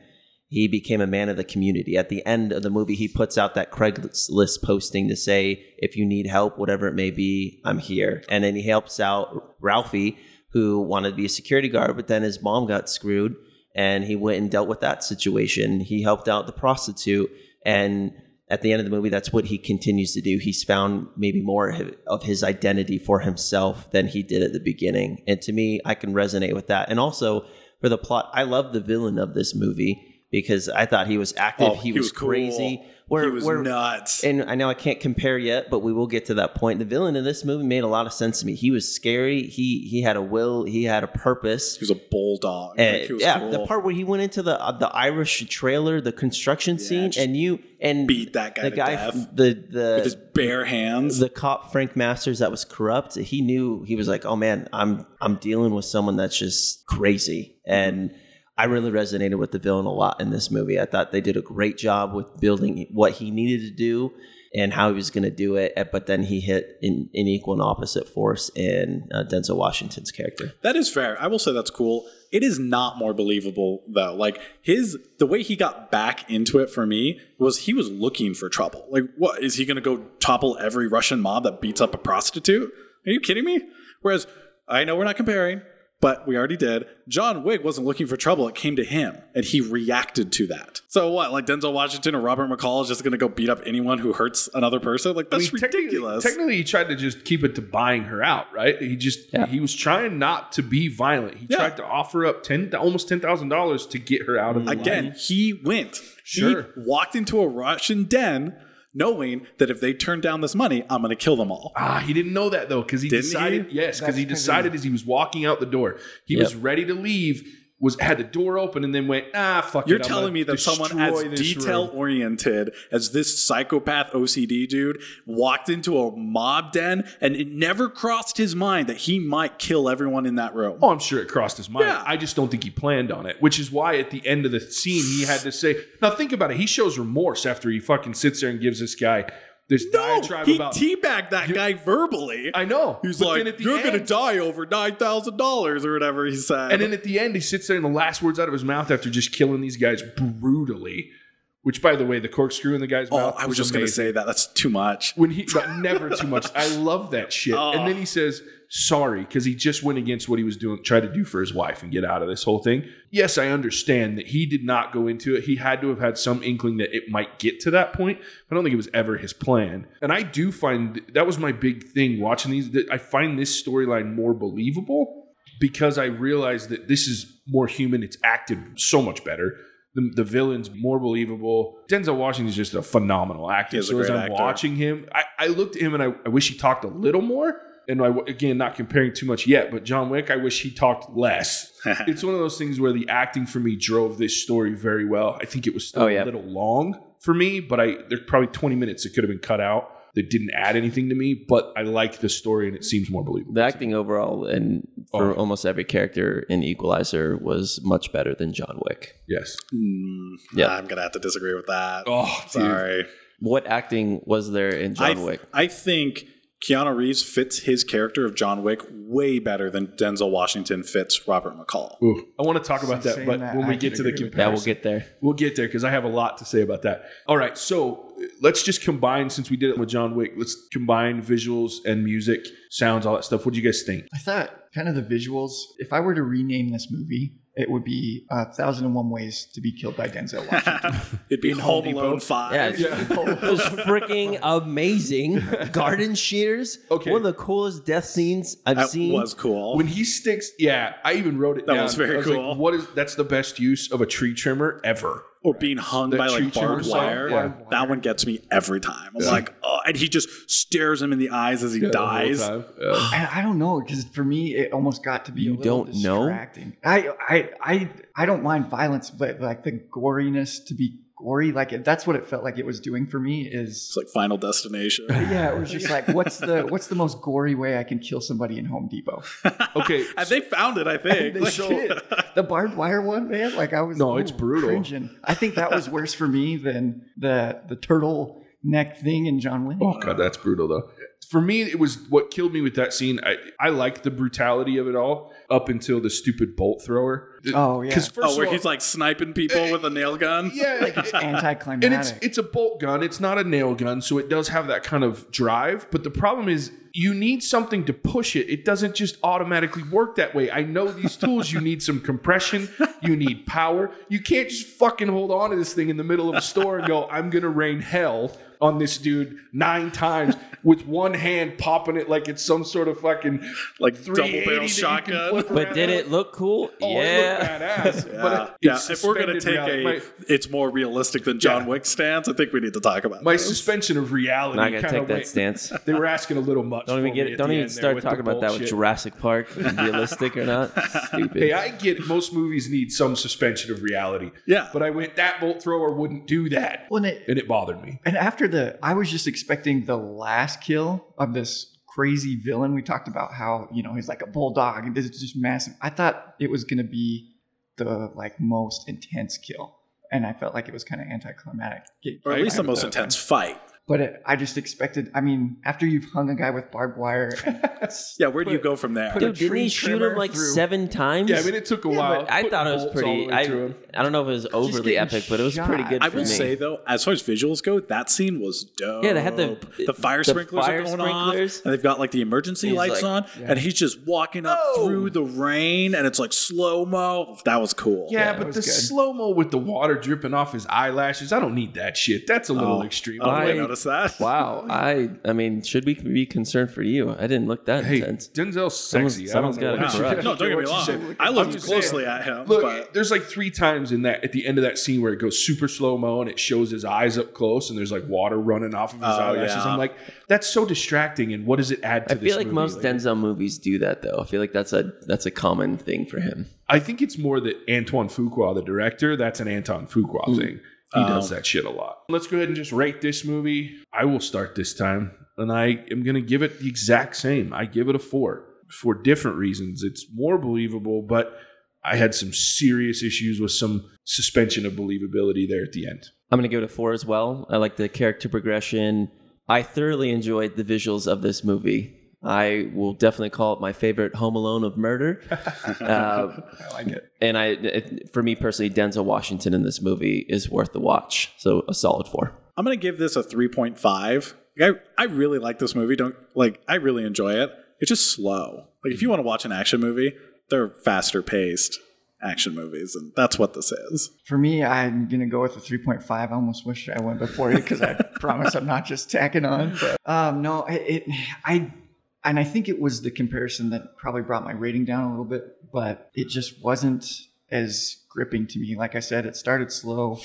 Speaker 2: he became a man of the community. At the end of the movie, he puts out that Craigslist posting to say, if you need help, whatever it may be, I'm here. And then he helps out Ralphie, who wanted to be a security guard, but then his mom got screwed and he went and dealt with that situation. He helped out the prostitute. And at the end of the movie, that's what he continues to do. He's found maybe more of his identity for himself than he did at the beginning. And to me, I can resonate with that. And also for the plot, I love the villain of this movie because I thought he was active.
Speaker 3: Oh,
Speaker 2: he,
Speaker 3: he
Speaker 2: was,
Speaker 3: was cool.
Speaker 2: crazy. Where,
Speaker 3: he was
Speaker 2: where,
Speaker 3: nuts.
Speaker 2: and I know I can't compare yet, but we will get to that point. The villain in this movie made a lot of sense to me. He was scary. He he had a will. He had a purpose.
Speaker 3: he was a bulldog.
Speaker 2: And
Speaker 3: Like, was
Speaker 2: yeah,
Speaker 3: cool.
Speaker 2: the part where he went into the uh, the Irish trailer, the construction scene, and you and
Speaker 3: beat that guy
Speaker 2: the
Speaker 3: to
Speaker 2: guy,
Speaker 3: death
Speaker 2: the the
Speaker 3: with his bare hands.
Speaker 2: the cop Frank Masters that was corrupt. He knew he was like, oh man, I'm I'm dealing with someone that's just crazy, and I really resonated with the villain a lot in this movie. I thought they did a great job with building what he needed to do and how he was going to do it. eh, But then he hit in equal and opposite force in uh, Denzel Washington's character.
Speaker 3: That is fair. I will say that's cool. It is not more believable though. Like his the way he got back into it for me was he was looking for trouble. Like what is he going to go topple every Russian mob that beats up a prostitute? Are you kidding me? Whereas I know we're not comparing, but we already did. John Wick wasn't looking for trouble. It came to him and he reacted to that. So what? Like Denzel Washington or Robert McCall is just going to go beat up anyone who hurts another person? Like
Speaker 1: I
Speaker 3: that's
Speaker 1: mean, technically-
Speaker 3: ridiculous.
Speaker 1: Technically, he tried to just keep it to buying her out, right? He just
Speaker 2: Yeah.
Speaker 1: he was trying not to be violent. He
Speaker 3: Yeah.
Speaker 1: tried to offer up ten almost ten thousand dollars to get her out of the
Speaker 3: Again,
Speaker 1: line.
Speaker 3: he went.
Speaker 1: Sure.
Speaker 3: He walked into a Russian den knowing that if they turn down this money, I'm going to kill them all.
Speaker 1: Ah, he didn't know that though, because he
Speaker 3: Didn't
Speaker 1: decided.
Speaker 3: he?
Speaker 1: Yes, because
Speaker 4: he
Speaker 1: he
Speaker 4: 'cause
Speaker 1: decided as he was walking out the door, he was ready to leave. Was had the door open and then went ah fuck.
Speaker 3: You're
Speaker 1: it,
Speaker 3: telling me that someone as detail
Speaker 1: room."
Speaker 3: oriented as this psychopath OCD dude walked into a mob den and it never crossed his mind that he might kill everyone in that room.
Speaker 1: Oh, I'm sure it crossed his mind.
Speaker 3: Yeah.
Speaker 1: I just don't think he planned on it, which is why at the end of the scene he had to say. Now think about it. He shows remorse after he fucking sits there and gives this guy this
Speaker 3: no,
Speaker 1: diatribe
Speaker 3: he
Speaker 1: about.
Speaker 3: teabagged that guy verbally.
Speaker 1: I know.
Speaker 3: He's
Speaker 1: But
Speaker 3: like, "You're
Speaker 1: end-
Speaker 3: gonna die over nine thousand dollars or whatever he said."
Speaker 1: And then at the end, he sits there and the last words out of his mouth after just killing these guys brutally. Which, by the way, the corkscrew in the guy's
Speaker 3: oh,
Speaker 1: mouth.
Speaker 3: I was just gonna say that. That's too much.
Speaker 1: when he but never too much. I love that shit.
Speaker 3: Oh.
Speaker 1: And then he oh. says sorry because he just went against what he was doing, tried to do for his wife and get out of this whole thing. Yes, I understand that he did not go into it. He had to have had some inkling that it might get to that point. I don't think it was ever his plan. And I do find that was my big thing watching these. I find this storyline more believable because I realize that this is more human. It's acted so much better. The, the villain's more believable. Denzel Washington is just a phenomenal actor.
Speaker 3: A
Speaker 1: so as I'm
Speaker 3: actor.
Speaker 1: watching him, I, I looked at him and I, I wish he talked a little more. And I, again, not comparing too much yet, but John Wick, I wish he talked less. it's one of those things where the acting for me drove this story very well. I think it was still
Speaker 2: Oh, yeah.
Speaker 1: a little long for me, but I there's probably 20 minutes it could have been cut out that didn't add anything to me, but I like the story and it seems more believable.
Speaker 2: The acting overall and for
Speaker 1: Oh.
Speaker 2: almost every character in Equalizer was much better than John Wick.
Speaker 1: yes.
Speaker 3: Mm,
Speaker 2: Yeah.
Speaker 3: I'm gonna have to disagree with that.
Speaker 1: Oh, dude.
Speaker 3: Sorry.
Speaker 2: What acting was there in John
Speaker 3: I,
Speaker 2: Wick?
Speaker 3: I think Keanu Reeves fits his character of John Wick way better than Denzel Washington fits Robert McCall.
Speaker 1: Ooh, I want to talk about that, but
Speaker 4: that,
Speaker 1: when we get to the
Speaker 4: agree with
Speaker 2: Yeah,
Speaker 1: comparison,
Speaker 2: we'll get there.
Speaker 1: We'll get there because I have a lot to say about that. All right, so let's just combine since we did it with John Wick. Let's combine visuals and music, sounds, all that stuff. What do you guys think?
Speaker 4: I thought kind of the visuals. If I were to rename this movie, it would be a thousand and one ways to be killed by Denzel Washington.
Speaker 3: It'd be
Speaker 4: In
Speaker 3: Home
Speaker 4: Home
Speaker 3: Alone
Speaker 4: Depot.
Speaker 3: 5.
Speaker 2: Yeah, it was freaking amazing. Garden shears.
Speaker 1: Okay.
Speaker 2: One of the coolest death scenes I've
Speaker 3: That
Speaker 2: seen.
Speaker 3: was cool.
Speaker 1: When he sticks, yeah, I even wrote it
Speaker 3: That
Speaker 1: down.
Speaker 3: was very
Speaker 1: I was
Speaker 3: cool.
Speaker 1: Like, what is that's the best use of a tree trimmer ever?
Speaker 3: Or being hung
Speaker 1: The
Speaker 3: by like barbed wire.
Speaker 1: yeah.
Speaker 3: That one gets me every time. I'm like, oh, and he just stares him in the eyes as he dies.
Speaker 1: The whole time. Yeah.
Speaker 4: And I don't know because for me it almost got to be
Speaker 2: You
Speaker 4: a little
Speaker 2: don't know?
Speaker 4: I, I I I don't mind violence, but like the goriness to be gory, like that's what it felt like it was doing for me. Is
Speaker 3: It's like Final Destination.
Speaker 4: yeah, it was just like what's the what's the most gory way I can kill somebody in Home Depot?
Speaker 1: Okay,
Speaker 3: and they found it, I think.
Speaker 4: They
Speaker 3: Like-
Speaker 4: did. The barbed wire one, man. Like I was
Speaker 1: No, it's brutal.
Speaker 4: cringing. I think that was worse for me than the the turtle neck thing in John Wick.
Speaker 1: Oh god, that's brutal though. For me, it was what killed me with that scene. I I liked the brutality of it all up until the stupid bolt thrower.
Speaker 4: Oh, yeah.
Speaker 1: Because oh, first
Speaker 3: oh, where
Speaker 1: of all,
Speaker 3: he's like sniping people with a nail gun?
Speaker 1: yeah,
Speaker 4: Like it's anticlimactic.
Speaker 1: and it's it's a bolt gun. It's not a nail gun, so it does have that kind of drive. But the problem is, you need something to push it. It doesn't just automatically work that way. I know these tools. You need some compression. You need power. You can't just fucking hold on to this thing in the middle of a store and go, "I'm gonna rain hell." On this dude nine times with one hand popping it like it's some sort of fucking
Speaker 3: Like double
Speaker 1: 380
Speaker 3: barrel
Speaker 1: you
Speaker 3: shotgun.
Speaker 2: but did it look cool?
Speaker 1: Oh,
Speaker 2: yeah.
Speaker 1: it looked badass.
Speaker 3: Yeah,
Speaker 1: But it-
Speaker 3: yeah. If we're gonna take
Speaker 1: reality.
Speaker 3: a,
Speaker 1: My-
Speaker 3: it's more realistic than John
Speaker 1: Yeah.
Speaker 3: Wick stance. I think we need to talk about
Speaker 1: my
Speaker 3: this.
Speaker 1: suspension of reality.
Speaker 2: Not gonna
Speaker 1: kinda
Speaker 2: take that
Speaker 1: went-
Speaker 2: stance.
Speaker 1: They were asking a little much.
Speaker 2: Don't even get
Speaker 1: me
Speaker 2: it. Don't even start talking about that with. Jurassic Park, realistic or not. Stupid.
Speaker 1: Hey, I get most movies need some suspension of reality.
Speaker 3: Yeah.
Speaker 1: But I went that bolt thrower wouldn't do that,
Speaker 4: Well, and it,
Speaker 1: and it bothered me.
Speaker 4: And after the, I was just expecting the last kill of this crazy villain. We talked about how you know he's like a bulldog and this is just massive. I thought it was gonna be the like most intense kill, and I felt like it was kind of anticlimactic.
Speaker 3: or at least the most intense fight.
Speaker 4: But it, I just expected. I mean, after you've hung a guy with barbed wire,
Speaker 3: Yeah, where do you go from there?
Speaker 2: Dude, didn't he shoot him like
Speaker 4: through-
Speaker 2: seven times?
Speaker 1: Yeah, I mean, it took a while.
Speaker 2: I thought it was pretty. I. I don't know if it was overly
Speaker 4: getting
Speaker 2: epic, but it was pretty
Speaker 4: shot.
Speaker 2: good
Speaker 3: I will
Speaker 2: me.
Speaker 3: say though, as far as visuals go, that scene was dope.
Speaker 2: Yeah, they had the-
Speaker 3: the fire
Speaker 2: the
Speaker 3: sprinklers
Speaker 2: fire
Speaker 3: are going
Speaker 2: sprinklers.
Speaker 3: off, and they've got like the emergency
Speaker 2: He's
Speaker 3: lights
Speaker 2: like-
Speaker 3: on, and he's just walking up
Speaker 1: Oh!
Speaker 3: through the rain, and it's like slow mo. That was cool.
Speaker 1: Yeah,
Speaker 4: it
Speaker 1: but the slow mo with the water dripping off his eyelashes, I don't need that shit. That's a little
Speaker 3: Oh,
Speaker 1: extreme.
Speaker 3: Oh, I I
Speaker 2: I-
Speaker 3: noticed that.
Speaker 2: Wow, I I mean, should we be concerned for you? I didn't look that
Speaker 1: Hey,
Speaker 2: intense.
Speaker 1: Denzel's
Speaker 2: Someone's-
Speaker 1: sexy.
Speaker 2: someone's
Speaker 1: I don't know
Speaker 2: got a
Speaker 1: what
Speaker 3: No, don't get me wrong. I
Speaker 1: I'm
Speaker 3: looked closely
Speaker 1: saying.
Speaker 3: at him.
Speaker 1: Look,
Speaker 3: but
Speaker 1: there's like three times in that at the end of that scene where it goes super slow mo and it shows his eyes up close and there's like water running off of his
Speaker 3: Oh,
Speaker 1: eyelashes.
Speaker 3: yeah.
Speaker 1: I'm like, that's so distracting. And what does it add to
Speaker 2: I
Speaker 1: this
Speaker 2: feel like
Speaker 1: movie?
Speaker 2: most Denzel movies do that though. I feel like that's a that's a common thing for him.
Speaker 1: I think it's more that Antoine Fuqua, the director, that's an Anton Fuqua hmm. thing. He does
Speaker 3: Oh.
Speaker 1: that shit a lot. Let's go ahead and just rate this movie. I will start this time, and I am going to give it the exact same. I give it a four for different reasons. It's more believable, but I had some serious issues with some suspension of believability there at the end.
Speaker 2: I'm gonna give it a four as well. I like the character progression. I thoroughly enjoyed the visuals of this movie. I will definitely call it my favorite Home Alone of murder. uh,
Speaker 4: I like it.
Speaker 2: and I, it, for me personally, Denzel Washington in this movie is worth the watch. So a solid four.
Speaker 3: I'm gonna give this a 3.5. Like, I I really like this movie. Don't like I really enjoy it. It's just slow. Like if you want to watch an action movie, they're faster paced action movies, and that's what this is.
Speaker 4: For me, I'm gonna go with a 3.5. I almost wish I went before you because I promise I'm not just tacking on. But um, no, it, it I and I think it was the comparison that probably brought my rating down a little bit, but it just wasn't as gripping to me. Like I said, it started slow.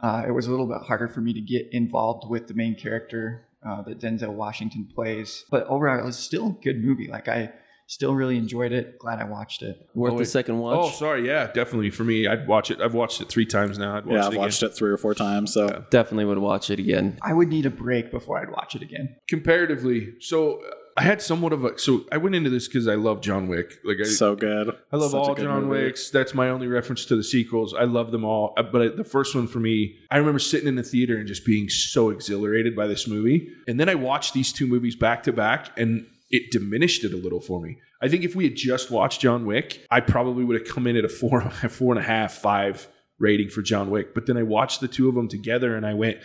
Speaker 4: Uh, it was a little bit harder for me to get involved with the main character. uh, that Denzel Washington plays. But overall, it was still a good movie. Like I still really enjoyed it. Glad I watched it.
Speaker 2: Worth
Speaker 1: Oh,
Speaker 2: the second watch.
Speaker 1: Oh, sorry. Yeah, definitely for me. I'd watch it. I've watched it three times now. I'd watch
Speaker 3: Yeah,
Speaker 1: it
Speaker 3: I've
Speaker 1: again.
Speaker 3: watched it three or four times. So
Speaker 2: Definitely would watch it again.
Speaker 4: I would need a break before I'd watch it again.
Speaker 1: comparatively. So uh, I had somewhat of a. So I went into this because I love John Wick. Like I,
Speaker 3: so good.
Speaker 1: I love
Speaker 3: Such
Speaker 1: all John
Speaker 3: movie.
Speaker 1: Wicks. That's my only reference to the sequels. I love them all. Uh, But the first one for me, I remember sitting in the theater and just being so exhilarated by this movie. And then I watched these two movies back to back and it diminished it a little for me. I think if we had just watched John Wick, I probably would have come in at a four, a four and a half, five rating for John Wick. But then I watched the two of them together and I went,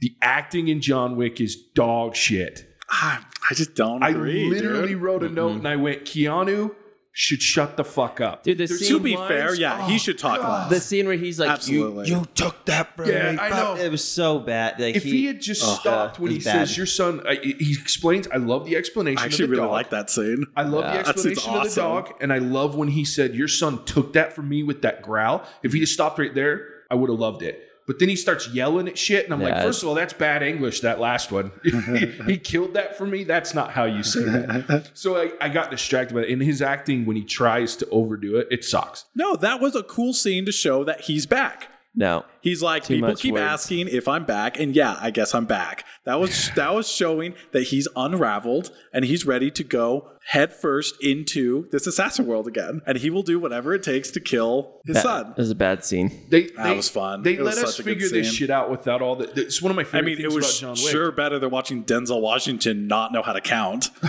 Speaker 1: the acting in John Wick is dog shit.
Speaker 3: I just don't
Speaker 1: I literally
Speaker 3: dude.
Speaker 1: wrote a note mm-hmm. and I went, Keanu should shut the fuck up.
Speaker 2: Dude, the
Speaker 1: There's
Speaker 2: scene-
Speaker 3: To be
Speaker 1: lines-
Speaker 3: fair, yeah, he
Speaker 1: Oh,
Speaker 3: should talk
Speaker 1: God.
Speaker 3: less.
Speaker 2: The scene where he's like,
Speaker 3: Absolutely.
Speaker 2: You, you took that from
Speaker 1: Yeah,
Speaker 2: me.
Speaker 1: I know.
Speaker 2: It was so bad. Like
Speaker 1: If he, had just stopped
Speaker 2: uh,
Speaker 1: when he
Speaker 2: bad.
Speaker 1: says, "Your son," I, he explains. I love the explanation.
Speaker 3: I actually
Speaker 1: of the
Speaker 3: really
Speaker 1: dog.
Speaker 3: like that scene.
Speaker 1: I love
Speaker 2: Yeah.
Speaker 1: the
Speaker 3: That seems
Speaker 1: explanation of the dog, and I love when he said, "Your son took that from me with that growl." If he just stopped right there, I would have loved it. But then he starts yelling at shit, and I'm like,
Speaker 2: Yeah.
Speaker 1: first of all, that's bad English. That last one, he, he killed that for me. That's not how you say that. So I, I got distracted by it. In his acting, when he tries to overdo it, it sucks.
Speaker 3: No, that was a cool scene to show that he's back.
Speaker 2: No.
Speaker 3: He's like,
Speaker 2: Too
Speaker 3: people keep
Speaker 2: words.
Speaker 3: asking if I'm back, and yeah, I guess I'm back. That was that was showing that he's unraveled and he's ready to go headfirst into this assassin world again, and he will do whatever it takes to kill his
Speaker 2: That
Speaker 3: son.
Speaker 2: That was a bad scene.
Speaker 1: They,
Speaker 3: That
Speaker 1: they-
Speaker 3: was fun.
Speaker 1: They
Speaker 3: It
Speaker 1: let us
Speaker 3: such a good
Speaker 1: figure this shit out without all the. It's one of my favorite.
Speaker 3: I
Speaker 1: favorite
Speaker 3: mean, it was
Speaker 1: John
Speaker 3: sure better than watching Denzel Washington not know how to count.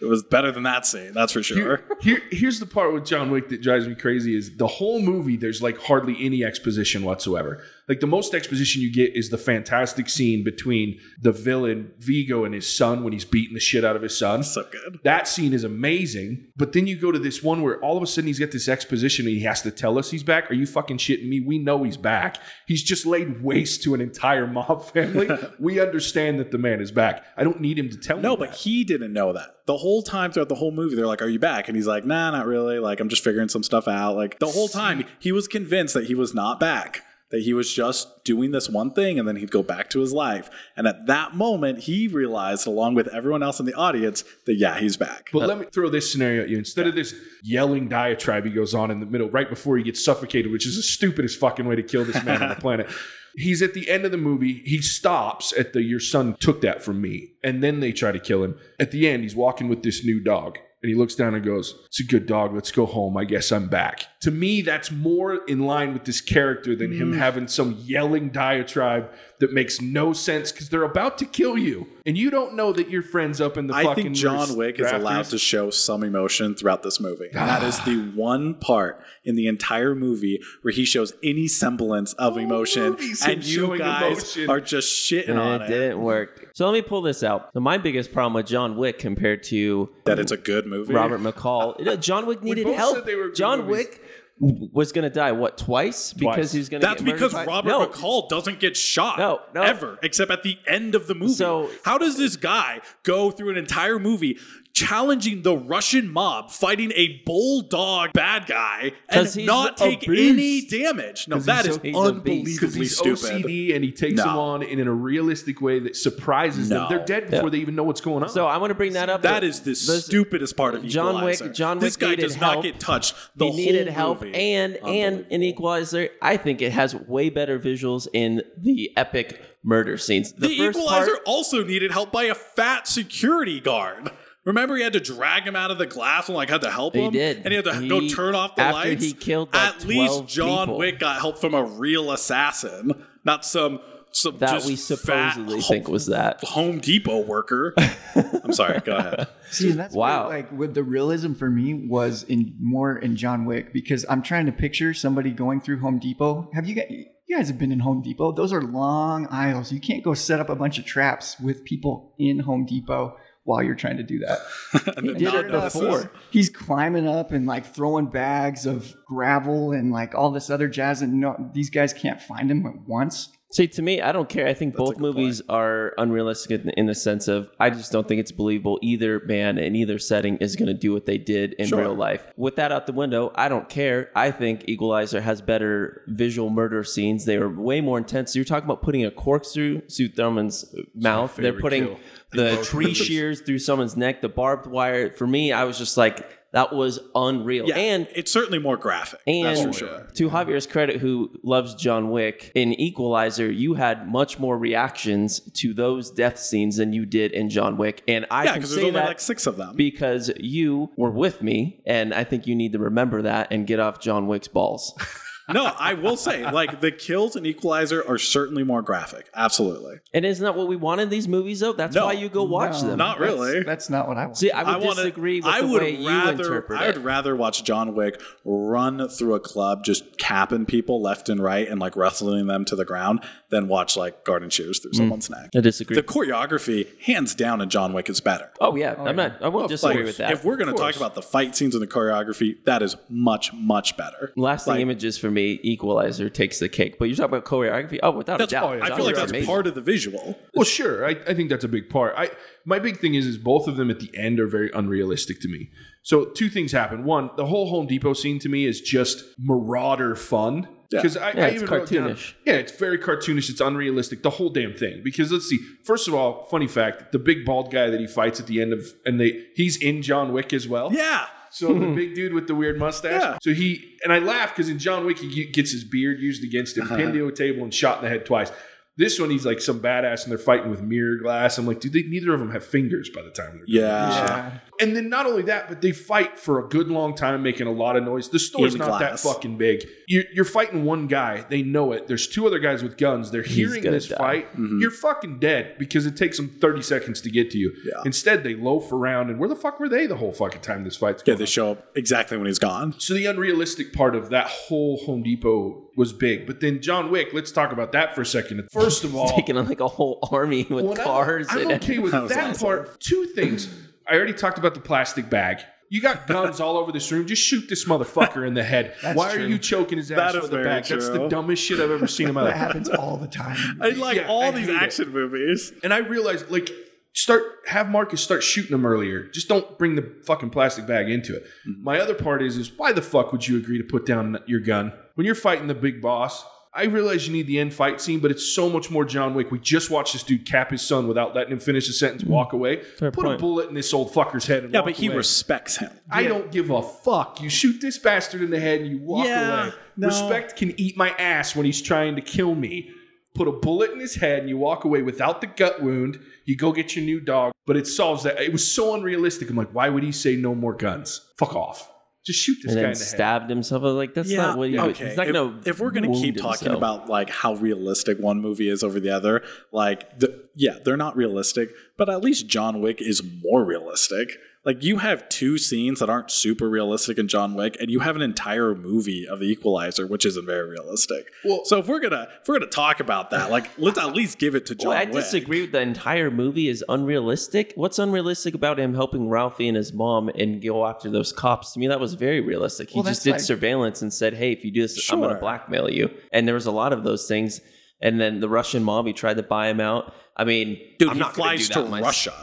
Speaker 3: it was better than that scene, that's for sure.
Speaker 1: Here, here's the part with John Wick that drives me crazy is the whole movie. There's like hardly any exposition whatsoever. Like the most exposition you get is the fantastic scene between the villain Viggo and his son when he's beating the shit out of his son.
Speaker 3: So good.
Speaker 1: That scene is amazing. But then you go to this one where all of a sudden he's got this exposition and he has to tell us he's back. Are you fucking shitting me? We know he's back. He's just laid waste to an entire mob family. we understand that the man is back. I don't need him to tell
Speaker 3: No,
Speaker 1: me.
Speaker 3: No, but
Speaker 1: that.
Speaker 3: he didn't know that. The whole time throughout the whole movie, they're like, Are you back? And he's like, Nah, not really. Like, I'm just figuring some stuff out. Like, the whole time, he was convinced that he was not back, that he was just doing this one thing and then he'd go back to his life. And at that moment, he realized, along with everyone else in the audience, that yeah, he's back.
Speaker 1: But let me throw this scenario at you. Instead of this yelling diatribe he goes on in the middle, right before he gets suffocated, which is the stupidest fucking way to kill this man on the planet. He's at the end of the movie. He stops at the "Your son took that from me," and then they try to kill him. At the end, he's walking with this new dog, and he looks down and goes, "It's a good dog. Let's go home. I guess I'm back." To me, that's more in line with this character than him
Speaker 3: Mm.
Speaker 1: having some yelling diatribe that makes no sense because they're about to kill you, and you don't know that your friend's up in the
Speaker 3: I
Speaker 1: fucking.
Speaker 3: think John Wick is allowed to show some emotion throughout this movie. And that is the one part in the entire movie where he shows any semblance of emotion.
Speaker 1: movie's
Speaker 3: And you guys
Speaker 1: emotion.
Speaker 3: are just shitting
Speaker 2: And
Speaker 3: on
Speaker 2: it
Speaker 3: it.
Speaker 2: didn't work. So let me pull this out. So my biggest problem with John Wick compared to
Speaker 3: That it's a good movie.
Speaker 2: Robert McCall, John Wick needed help.
Speaker 1: said they were good
Speaker 2: John
Speaker 1: movies.
Speaker 2: Wick was going to die what twice because
Speaker 1: Twice.
Speaker 2: he was going to.
Speaker 3: That's because Robert
Speaker 2: no,
Speaker 3: McCall doesn't get shot
Speaker 2: No, no.
Speaker 3: ever, except at the end of the movie.
Speaker 2: So-
Speaker 3: how does this guy go through an entire movie challenging the Russian mob, fighting a bulldog bad guy, and not take any damage? No, that is
Speaker 2: so- he's a beast.
Speaker 1: because
Speaker 3: unbelievably
Speaker 1: he's
Speaker 3: stupid.
Speaker 1: OCD and he takes
Speaker 3: No.
Speaker 1: them on in a realistic way that surprises them. They're dead before
Speaker 2: Yeah.
Speaker 1: they even know what's going on.
Speaker 2: So I want to bring that up.
Speaker 3: That is the
Speaker 2: This-
Speaker 3: stupidest part of
Speaker 2: John Wick-
Speaker 3: Equalizer.
Speaker 2: John
Speaker 3: this
Speaker 2: Wick
Speaker 3: guy
Speaker 2: needed
Speaker 3: does not get touched. The
Speaker 2: he needed
Speaker 3: whole
Speaker 2: help,
Speaker 3: movie.
Speaker 2: and and in Equalizer, I think it has way better visuals in the epic murder scenes.
Speaker 3: The,
Speaker 2: first
Speaker 3: Equalizer
Speaker 2: part-
Speaker 3: also needed help by a fat security guard. Remember, he had to drag him out of the glass and like had to help
Speaker 2: He
Speaker 3: him.
Speaker 2: did.
Speaker 3: and he had to
Speaker 2: He-
Speaker 3: go turn off the
Speaker 2: after
Speaker 3: lights.
Speaker 2: he killed, like,
Speaker 3: At least John
Speaker 2: people.
Speaker 3: Wick got help from a real assassin, not some some
Speaker 2: that
Speaker 3: just
Speaker 2: we supposedly
Speaker 3: Ho-
Speaker 2: think was that.
Speaker 3: Home Depot worker. I'm sorry. Go ahead.
Speaker 4: See, and that's
Speaker 2: Wow.
Speaker 4: wow. like with the realism for me was in more in John Wick because I'm trying to picture somebody going through Home Depot. Have you guys? You guys have been in Home Depot. Those are long aisles. You can't go set up a bunch of traps with people in Home Depot while you're trying to do that.
Speaker 3: And then
Speaker 2: did it before.
Speaker 3: this.
Speaker 4: He's climbing up and like throwing bags of gravel and like all this other jazz, and no, these guys can't find him at once.
Speaker 2: See, to me, I don't care. I think
Speaker 3: a
Speaker 2: both
Speaker 3: good
Speaker 2: movies are unrealistic in, in the sense of I just don't think it's believable either man in either setting is going to do what they did in
Speaker 3: Sure.
Speaker 2: real life. With that out the window, I don't care. I think Equalizer has better visual murder scenes. They are way more intense. You're talking about putting a corkscrew through someone's mouth. They're putting
Speaker 1: kill.
Speaker 2: the tree shears through someone's neck, the barbed wire. For me, I was just like, that was unreal.
Speaker 3: Yeah,
Speaker 2: And
Speaker 3: it's certainly more graphic. that's
Speaker 2: and
Speaker 3: for sure.
Speaker 2: to Javier's credit, who loves John Wick, in Equalizer, you had much more reactions to those death scenes than you did in John Wick. And I
Speaker 3: Yeah,
Speaker 2: can say
Speaker 3: there's only
Speaker 2: that
Speaker 3: like six of them.
Speaker 2: because you were with me, and I think you need to remember that and get off John Wick's balls.
Speaker 3: no, I will say, like the kills and Equalizer are certainly more graphic. Absolutely.
Speaker 2: and isn't that what we want in these movies, though? That's
Speaker 3: No.
Speaker 2: why you go watch
Speaker 4: No,
Speaker 2: them.
Speaker 3: Not really.
Speaker 4: That's, not what I want.
Speaker 2: See, I would
Speaker 3: I want
Speaker 2: disagree with
Speaker 3: I
Speaker 2: the
Speaker 3: would
Speaker 2: way you
Speaker 3: rather.
Speaker 2: interpret
Speaker 3: I would
Speaker 2: it.
Speaker 3: rather watch John Wick run through a club, just capping people left and right, and like wrestling them to the ground, than watch like garden shears
Speaker 2: Mm.
Speaker 3: through someone's neck.
Speaker 2: I disagree.
Speaker 3: The choreography, hands down, in John Wick is better.
Speaker 2: oh yeah, I'm not. I won't disagree
Speaker 3: Like,
Speaker 2: with that.
Speaker 3: If we're going to talk about the fight scenes and the choreography, that is much, much better.
Speaker 2: lasting
Speaker 3: like-
Speaker 2: images for me, Equalizer takes the cake. But you talk about choreography. Oh, without
Speaker 3: That's,
Speaker 2: a doubt,
Speaker 3: I feel like
Speaker 2: Wick's
Speaker 3: that's
Speaker 2: amazing.
Speaker 3: part of the visual.
Speaker 1: Well, sure. I, I think that's a big part. I my big thing is is both of them at the end are very unrealistic to me. So two things happen. One, the whole Home Depot scene to me is just marauder fun.
Speaker 3: Yeah.
Speaker 1: Because I,
Speaker 2: Yeah,
Speaker 1: I
Speaker 2: it's
Speaker 1: even wrote down-
Speaker 2: cartoonish.
Speaker 1: yeah, it's very cartoonish. It's unrealistic. The whole damn thing. Because let's see. First of all, funny fact: the big bald guy that he fights at the end of, and they he's in John Wick as well.
Speaker 3: Yeah.
Speaker 1: So the hmm. big dude with the weird mustache.
Speaker 3: Yeah.
Speaker 1: So he and I laugh because in John Wick he gets his beard used against him, uh-huh. pinned to a table, and shot in the head twice. This one he's like some badass, and they're fighting with mirror glass. I'm like, dude, they, neither of them have fingers by the time they're
Speaker 3: Yeah.
Speaker 4: yeah.
Speaker 1: And then not only that, but they fight for a good long time, making a lot of noise. The store's
Speaker 3: In
Speaker 1: not
Speaker 3: glass.
Speaker 1: that fucking big. You're, you're fighting one guy. They know it. There's two other guys with guns. They're hearing this
Speaker 2: die.
Speaker 1: fight. Mm-hmm. You're fucking dead because it takes them 30 seconds to get to you.
Speaker 3: Yeah.
Speaker 1: Instead, they loaf around. And where the fuck were they the whole fucking time this fight's
Speaker 3: Yeah,
Speaker 1: going
Speaker 3: they
Speaker 1: on?
Speaker 3: show up exactly when he's gone.
Speaker 1: So the unrealistic part of that whole Home Depot was big. But then John Wick, let's talk about that for a second. First of all,
Speaker 2: taking on like a whole army with cars.
Speaker 1: I'm,
Speaker 2: and
Speaker 1: okay with
Speaker 3: That
Speaker 1: that,
Speaker 3: awesome.
Speaker 1: part. Two things. I already talked about the plastic bag. You got guns all over this room. Just shoot this motherfucker in the head. Why
Speaker 4: true.
Speaker 1: are you choking his ass
Speaker 3: is
Speaker 1: with a
Speaker 3: very
Speaker 1: bag? That's the dumbest shit I've ever seen in my life.
Speaker 4: That happens all the time.
Speaker 3: I like
Speaker 1: Yeah,
Speaker 3: all
Speaker 1: I
Speaker 3: these
Speaker 1: hate it.
Speaker 3: action movies.
Speaker 1: And I realized, like, start have Marcus start shooting them earlier. Just don't bring the fucking plastic bag into it.
Speaker 3: Mm-hmm.
Speaker 1: My other part is, is why the fuck would you agree to put down your gun when you're fighting the big boss? I realize you need the end fight scene, but it's so much more John Wick. We just watched this dude cap his son without letting him finish a sentence, mm-hmm. walk away, put a bullet in this old fucker's head, and
Speaker 3: Yeah, but he
Speaker 1: away.
Speaker 3: respects him.
Speaker 1: I don't give a fuck. You shoot this bastard in the head and you walk
Speaker 3: Yeah,
Speaker 1: away.
Speaker 3: no.
Speaker 1: Respect can eat my ass when he's trying to kill me. Put a bullet in his head and you walk away without the gut wound. You go get your new dog, but it solves that. It was so unrealistic. I'm like, why would he say no more guns? Fuck off. Just shoot this
Speaker 2: and
Speaker 1: guy
Speaker 2: then
Speaker 1: in the head.
Speaker 2: stabbed himself. I was like, that's not what you.
Speaker 3: okay.
Speaker 2: He's not
Speaker 3: if,
Speaker 2: gonna.
Speaker 3: if we're gonna keep talking
Speaker 2: himself.
Speaker 3: about like how realistic one movie is over the other, like the, yeah, they're not realistic, but at least John Wick is more realistic. Like you have two scenes that aren't super realistic in John Wick, and you have an entire movie of The Equalizer, which isn't very realistic.
Speaker 1: Well-
Speaker 3: so if we're gonna if we're gonna talk about that, like let's at least give it to John
Speaker 2: Well, I
Speaker 3: Wick.
Speaker 2: disagree with the entire movie is unrealistic. What's unrealistic about him helping Ralphie and his mom and go after those cops? To me, that was very realistic. He
Speaker 4: Well,
Speaker 2: just did
Speaker 4: like-
Speaker 2: surveillance and said, "Hey, if you do this, I'm gonna blackmail you." And there was a lot of those things. And then the Russian mob, he tried to buy him out. I mean,
Speaker 3: Dude,
Speaker 2: I'm
Speaker 3: he
Speaker 2: not
Speaker 3: flies
Speaker 2: do
Speaker 3: to
Speaker 2: myself.
Speaker 3: Russia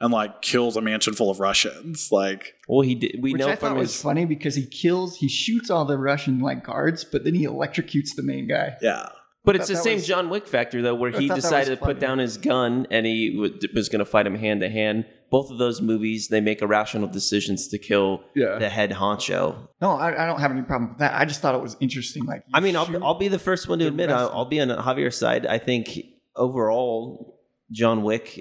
Speaker 3: and like kills a mansion full of Russians. Like
Speaker 2: Well, he did. We
Speaker 4: Which
Speaker 2: know
Speaker 4: I
Speaker 2: from
Speaker 4: thought was funny because he kills, he shoots all the Russian like guards, but then he electrocutes the main guy.
Speaker 3: yeah.
Speaker 2: But it's the same
Speaker 4: was-
Speaker 2: John Wick factor, though, where
Speaker 4: I
Speaker 2: he
Speaker 4: thought that was
Speaker 2: decided to put down his gun and he w- was going to fight him hand to hand. Both of those movies, they make irrational decisions to kill
Speaker 1: Yeah.
Speaker 2: the head honcho.
Speaker 4: No, I, I don't have any problem with that. I just thought it was interesting. Like,
Speaker 2: I mean, I'll, I'll be the first one to admit I'll, I'll be on Javier's side. I think overall, John Wick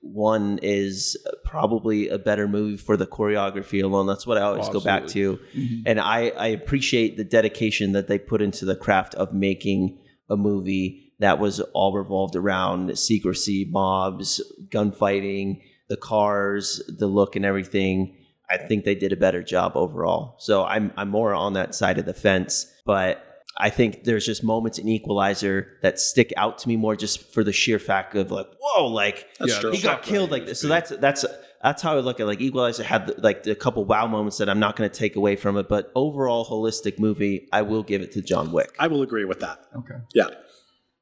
Speaker 2: one is probably a better movie for the choreography alone. That's what I always go back to,
Speaker 4: Mhm.
Speaker 2: and I, I appreciate the dedication that they put into the craft of making a movie that was all revolved around secrecy, mobs, gunfighting, the cars, the look, and everything. I think they did a better job overall. So I'm I'm more on that side of the fence, but I think there's just moments in Equalizer that stick out to me more just for the sheer fact of like, whoa, like
Speaker 3: That's
Speaker 1: Yeah,
Speaker 2: he got
Speaker 1: shot
Speaker 2: killed like this. So that's that's that's how I look at like Equalizer had the, like a couple wow moments that I'm not going to take away from it, but overall holistic movie, I will give it to John Wick.
Speaker 3: I will agree with that.
Speaker 4: okay.
Speaker 3: Yeah.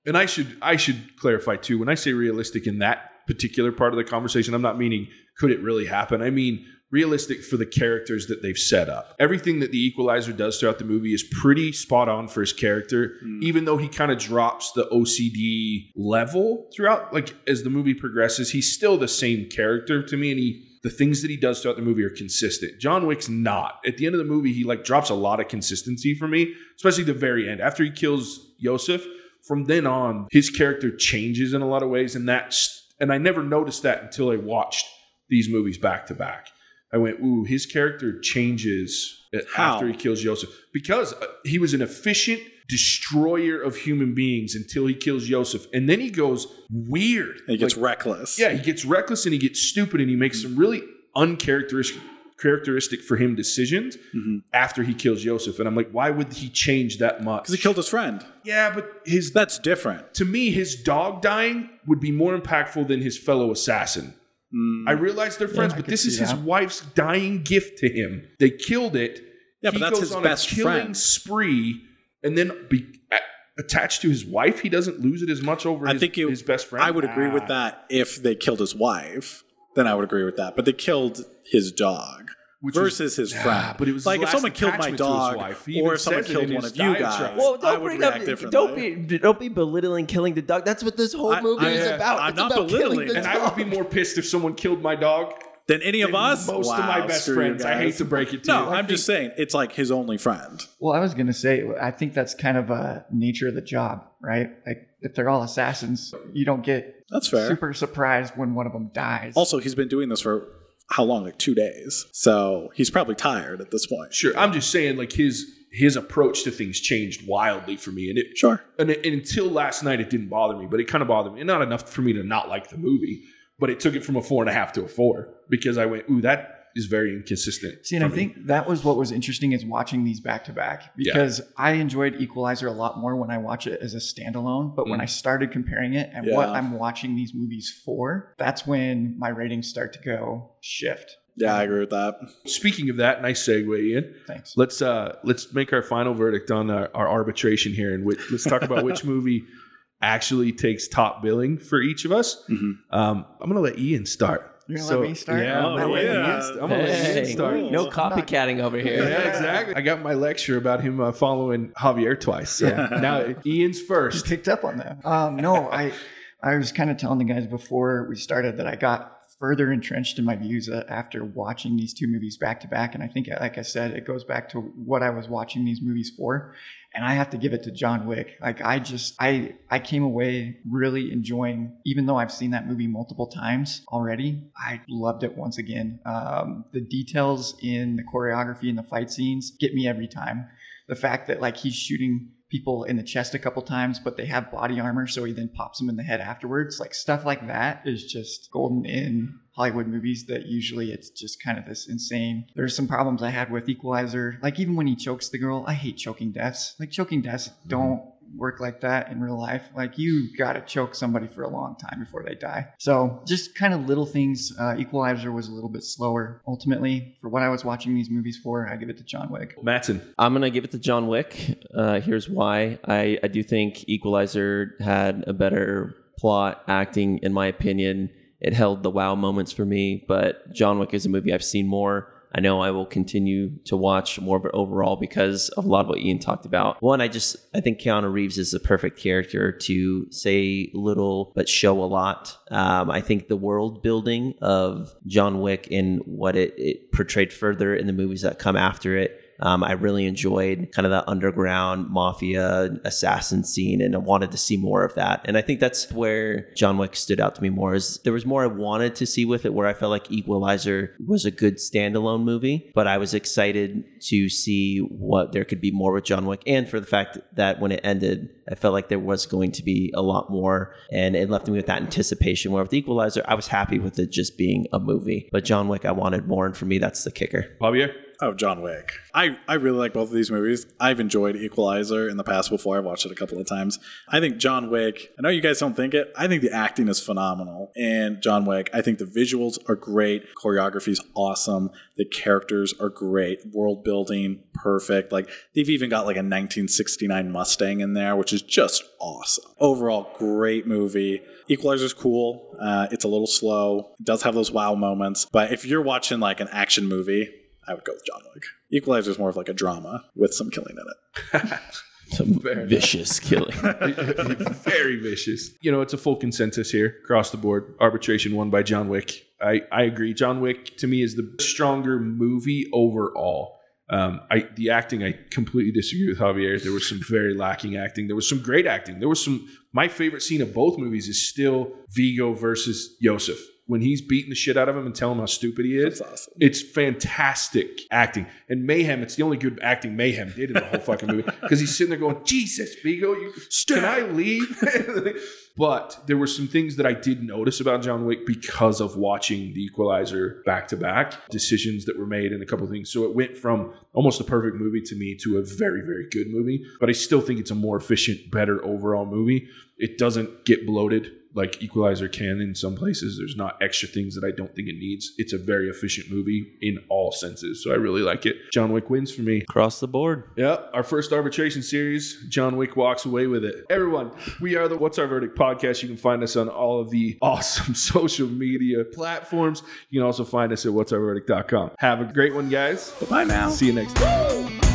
Speaker 1: and I should I should clarify too. When I say realistic in that particular part of the conversation, I'm not meaning could it really happen. I mean realistic for the characters that they've set up. Everything that the Equalizer does throughout the movie is pretty spot on for his character, hmm. even though he kind of drops the OCD level throughout. Like as the movie progresses, he's still the same character to me, and he the things that he does throughout the movie are consistent. John Wick's not. At the end of the movie, he like drops a lot of consistency for me, especially the very end. After he kills Yosef, from then on, his character changes in a lot of ways, and that's and I never noticed that until I watched these movies back to back. I went, ooh, his character changes
Speaker 3: How?
Speaker 1: after he kills Joseph because uh, he was an efficient destroyer of human beings until he kills Joseph, and then he goes weird.
Speaker 3: He gets
Speaker 1: Like,
Speaker 3: reckless.
Speaker 1: yeah, he gets reckless and he gets stupid and he makes some really uncharacteristic characteristic for him decisions after he kills Joseph. And I'm like, why would he change that much?
Speaker 3: Because he killed his friend.
Speaker 1: yeah, but his
Speaker 3: That's different.
Speaker 1: to me, his dog dying would be more impactful than his fellow assassin. I realize they're friends,
Speaker 4: I
Speaker 1: but this
Speaker 4: see
Speaker 1: is his
Speaker 4: that.
Speaker 1: wife's dying gift to him. They killed it.
Speaker 3: Yeah, but
Speaker 1: He
Speaker 3: that's
Speaker 1: goes
Speaker 3: his
Speaker 1: on
Speaker 3: best
Speaker 1: a killing
Speaker 3: friend.
Speaker 1: spree, and then be attached to his wife. He doesn't lose it as much over
Speaker 3: I
Speaker 1: his,
Speaker 3: think you,
Speaker 1: his best friend.
Speaker 3: I would agree with
Speaker 1: Ah.
Speaker 3: that if they killed his wife. Then I would agree with that. But they killed his dog
Speaker 1: Which was-
Speaker 3: versus his
Speaker 1: Yeah,
Speaker 3: friend.
Speaker 1: but it was
Speaker 3: like if someone killed my
Speaker 1: attachment
Speaker 3: dog,
Speaker 1: wife.
Speaker 3: Or if someone killed one of you
Speaker 1: diatribe.
Speaker 3: guys,
Speaker 2: Well, don't
Speaker 3: would
Speaker 2: bring
Speaker 3: react
Speaker 2: up.
Speaker 3: differently.
Speaker 2: Don't be. Don't be belittling killing the dog. That's what this whole
Speaker 3: I-
Speaker 2: movie
Speaker 3: I-
Speaker 2: is
Speaker 1: yeah,
Speaker 2: about.
Speaker 3: I'm
Speaker 2: it's
Speaker 3: not
Speaker 2: about
Speaker 3: belittling
Speaker 2: killing the
Speaker 3: it.
Speaker 1: and I would be more pissed if someone killed my dog
Speaker 3: than any of us.
Speaker 1: Most
Speaker 3: Wow,
Speaker 1: of my best friends. I hate to break it to
Speaker 3: No,
Speaker 1: you.
Speaker 3: I'm just saying it's like his only friend.
Speaker 4: Well, I was gonna say, I think that's kind of a nature of the job, right? Like if they're all assassins, you don't get
Speaker 3: That's fair.
Speaker 4: super surprised when one of them dies.
Speaker 3: Also, he's been doing this for how long? Like two days. So he's probably tired at this point.
Speaker 1: Sure, I'm just saying like his his approach to things changed wildly for me, and it
Speaker 3: Sure.
Speaker 1: and, and until last night it didn't bother me, but it kind of bothered me, and not enough for me to not like the movie, but it took it from a four and a half to a four because I went, ooh, that is very inconsistent.
Speaker 4: See, and I
Speaker 1: me.
Speaker 4: think that was what was interesting is watching these back to back
Speaker 1: Yeah.
Speaker 4: because I enjoyed Equalizer a lot more when I watch it as a standalone. But when
Speaker 1: Mm.
Speaker 4: I started comparing it and
Speaker 3: Yeah.
Speaker 4: what I'm watching these movies for, that's when my ratings start to go shift.
Speaker 3: Yeah, I agree with that.
Speaker 1: Speaking of that, nice segue, Ian.
Speaker 4: Thanks.
Speaker 1: Let's uh let's make our final verdict on our, our arbitration here, and which, let's talk about which movie actually takes top billing for each of us.
Speaker 3: Mhm.
Speaker 1: Um, I'm gonna let Ian start.
Speaker 4: You're gonna let me start?
Speaker 1: Yeah, I'm
Speaker 3: Oh,
Speaker 1: gonna
Speaker 3: yeah.
Speaker 1: Ian st- I'm gonna let Ian start.
Speaker 2: no copycatting over here.
Speaker 1: Yeah, exactly. I got my lecture about him uh, following Javier twice. So now Ian's first.
Speaker 4: picked up on that. Um, no, I I was kind of telling the guys before we started that I got further entrenched in my views uh, after watching these two movies back to back, and I think, like I said, it goes back to what I was watching these movies for. And I have to give it to John Wick. Like I just I I came away really enjoying, even though I've seen that movie multiple times already. I loved it once again. Um, the details in the choreography and the fight scenes get me every time the fact that like he's shooting people in the chest a couple times, but they have body armor, so he then pops them in the head afterwards. Like stuff like that is just golden in Hollywood movies that usually it's just kind of this insane. There's some problems I had with Equalizer. Like even when he chokes the girl, I hate choking deaths. Like choking deaths mm-hmm. don't work like that in real life. Like you gotta choke somebody for a long time before they die. So just kind of little things. Uh, Equalizer was a little bit slower. Ultimately, for what I was watching these movies for, I give it to John Wick.
Speaker 1: Matson.
Speaker 2: I'm gonna give it to John Wick. Uh, here's why. I, I do think Equalizer had a better plot, acting, in my opinion. It held the wow moments for me, but John Wick is a movie I've seen more. I know I will continue to watch more of it overall because of a lot of what Ian talked about. One, I just I think Keanu Reeves is the perfect character to say little but show a lot. Um, I think the world building of John Wick and what it, it portrayed further in the movies that come after it um, I really enjoyed kind of that underground mafia assassin scene, and I wanted to see more of that. And I think that's where John Wick stood out to me more. Is there was more I wanted to see with it, where I felt like Equalizer was a good standalone movie, but I was excited to see what there could be more with John Wick, and for the fact that when it ended, I felt like there was going to be a lot more, and it left me with that anticipation. Where with Equalizer, I was happy with it just being a movie, but John Wick, I wanted more, and for me, that's the kicker.
Speaker 1: Javier.
Speaker 3: Oh, John Wick. I, I really like both of these movies. I've enjoyed Equalizer in the past before. I've watched it a couple of times. I think John Wick, I know you guys don't think it. I think the acting is phenomenal. And John Wick, I think the visuals are great. Choreography is awesome. The characters are great. World building, perfect. Like they've even got like a 1969 Mustang in there, which is just awesome. Overall, great movie. Equalizer's cool. Uh, it's a little slow. It does have those wow moments. But if you're watching like an action movie, I would go with John Wick. Equalizer is more of like a drama with some killing in it.
Speaker 2: Some vicious killing.
Speaker 1: Very vicious. You know, it's a full consensus here across the board. Arbitration won by John Wick. I, I agree. John Wick to me is the stronger movie overall. Um, I the acting I completely disagree with Javier. There was some very lacking acting. There was some great acting. There was some. My favorite scene of both movies is still Viggo versus Yosef when he's beating the shit out of him and telling him how stupid he is.
Speaker 3: Awesome.
Speaker 1: It's fantastic acting. And Mayhem, it's the only good acting Mayhem did in the whole fucking movie because he's sitting there going, Jesus, Viggo, you, can I leave? but there were some things that I did notice about John Wick because of watching The Equalizer back to back, decisions that were made and a couple of things. So it went from almost a perfect movie to me to a very, very good movie. But I still think it's a more efficient, better overall movie. It doesn't get bloated like Equalizer can in some places. There's not extra things that I don't think it needs. It's a very efficient movie in all senses. So I really like it. John Wick wins for me.
Speaker 2: Across the board.
Speaker 1: Yeah. Our first arbitration series. John Wick walks away with it. Everyone, we are the What's Our Verdict podcast. You can find us on all of the awesome social media platforms. You can also find us at whatsourverdict.com. Have a great one, guys.
Speaker 3: Bye now.
Speaker 1: See you next time.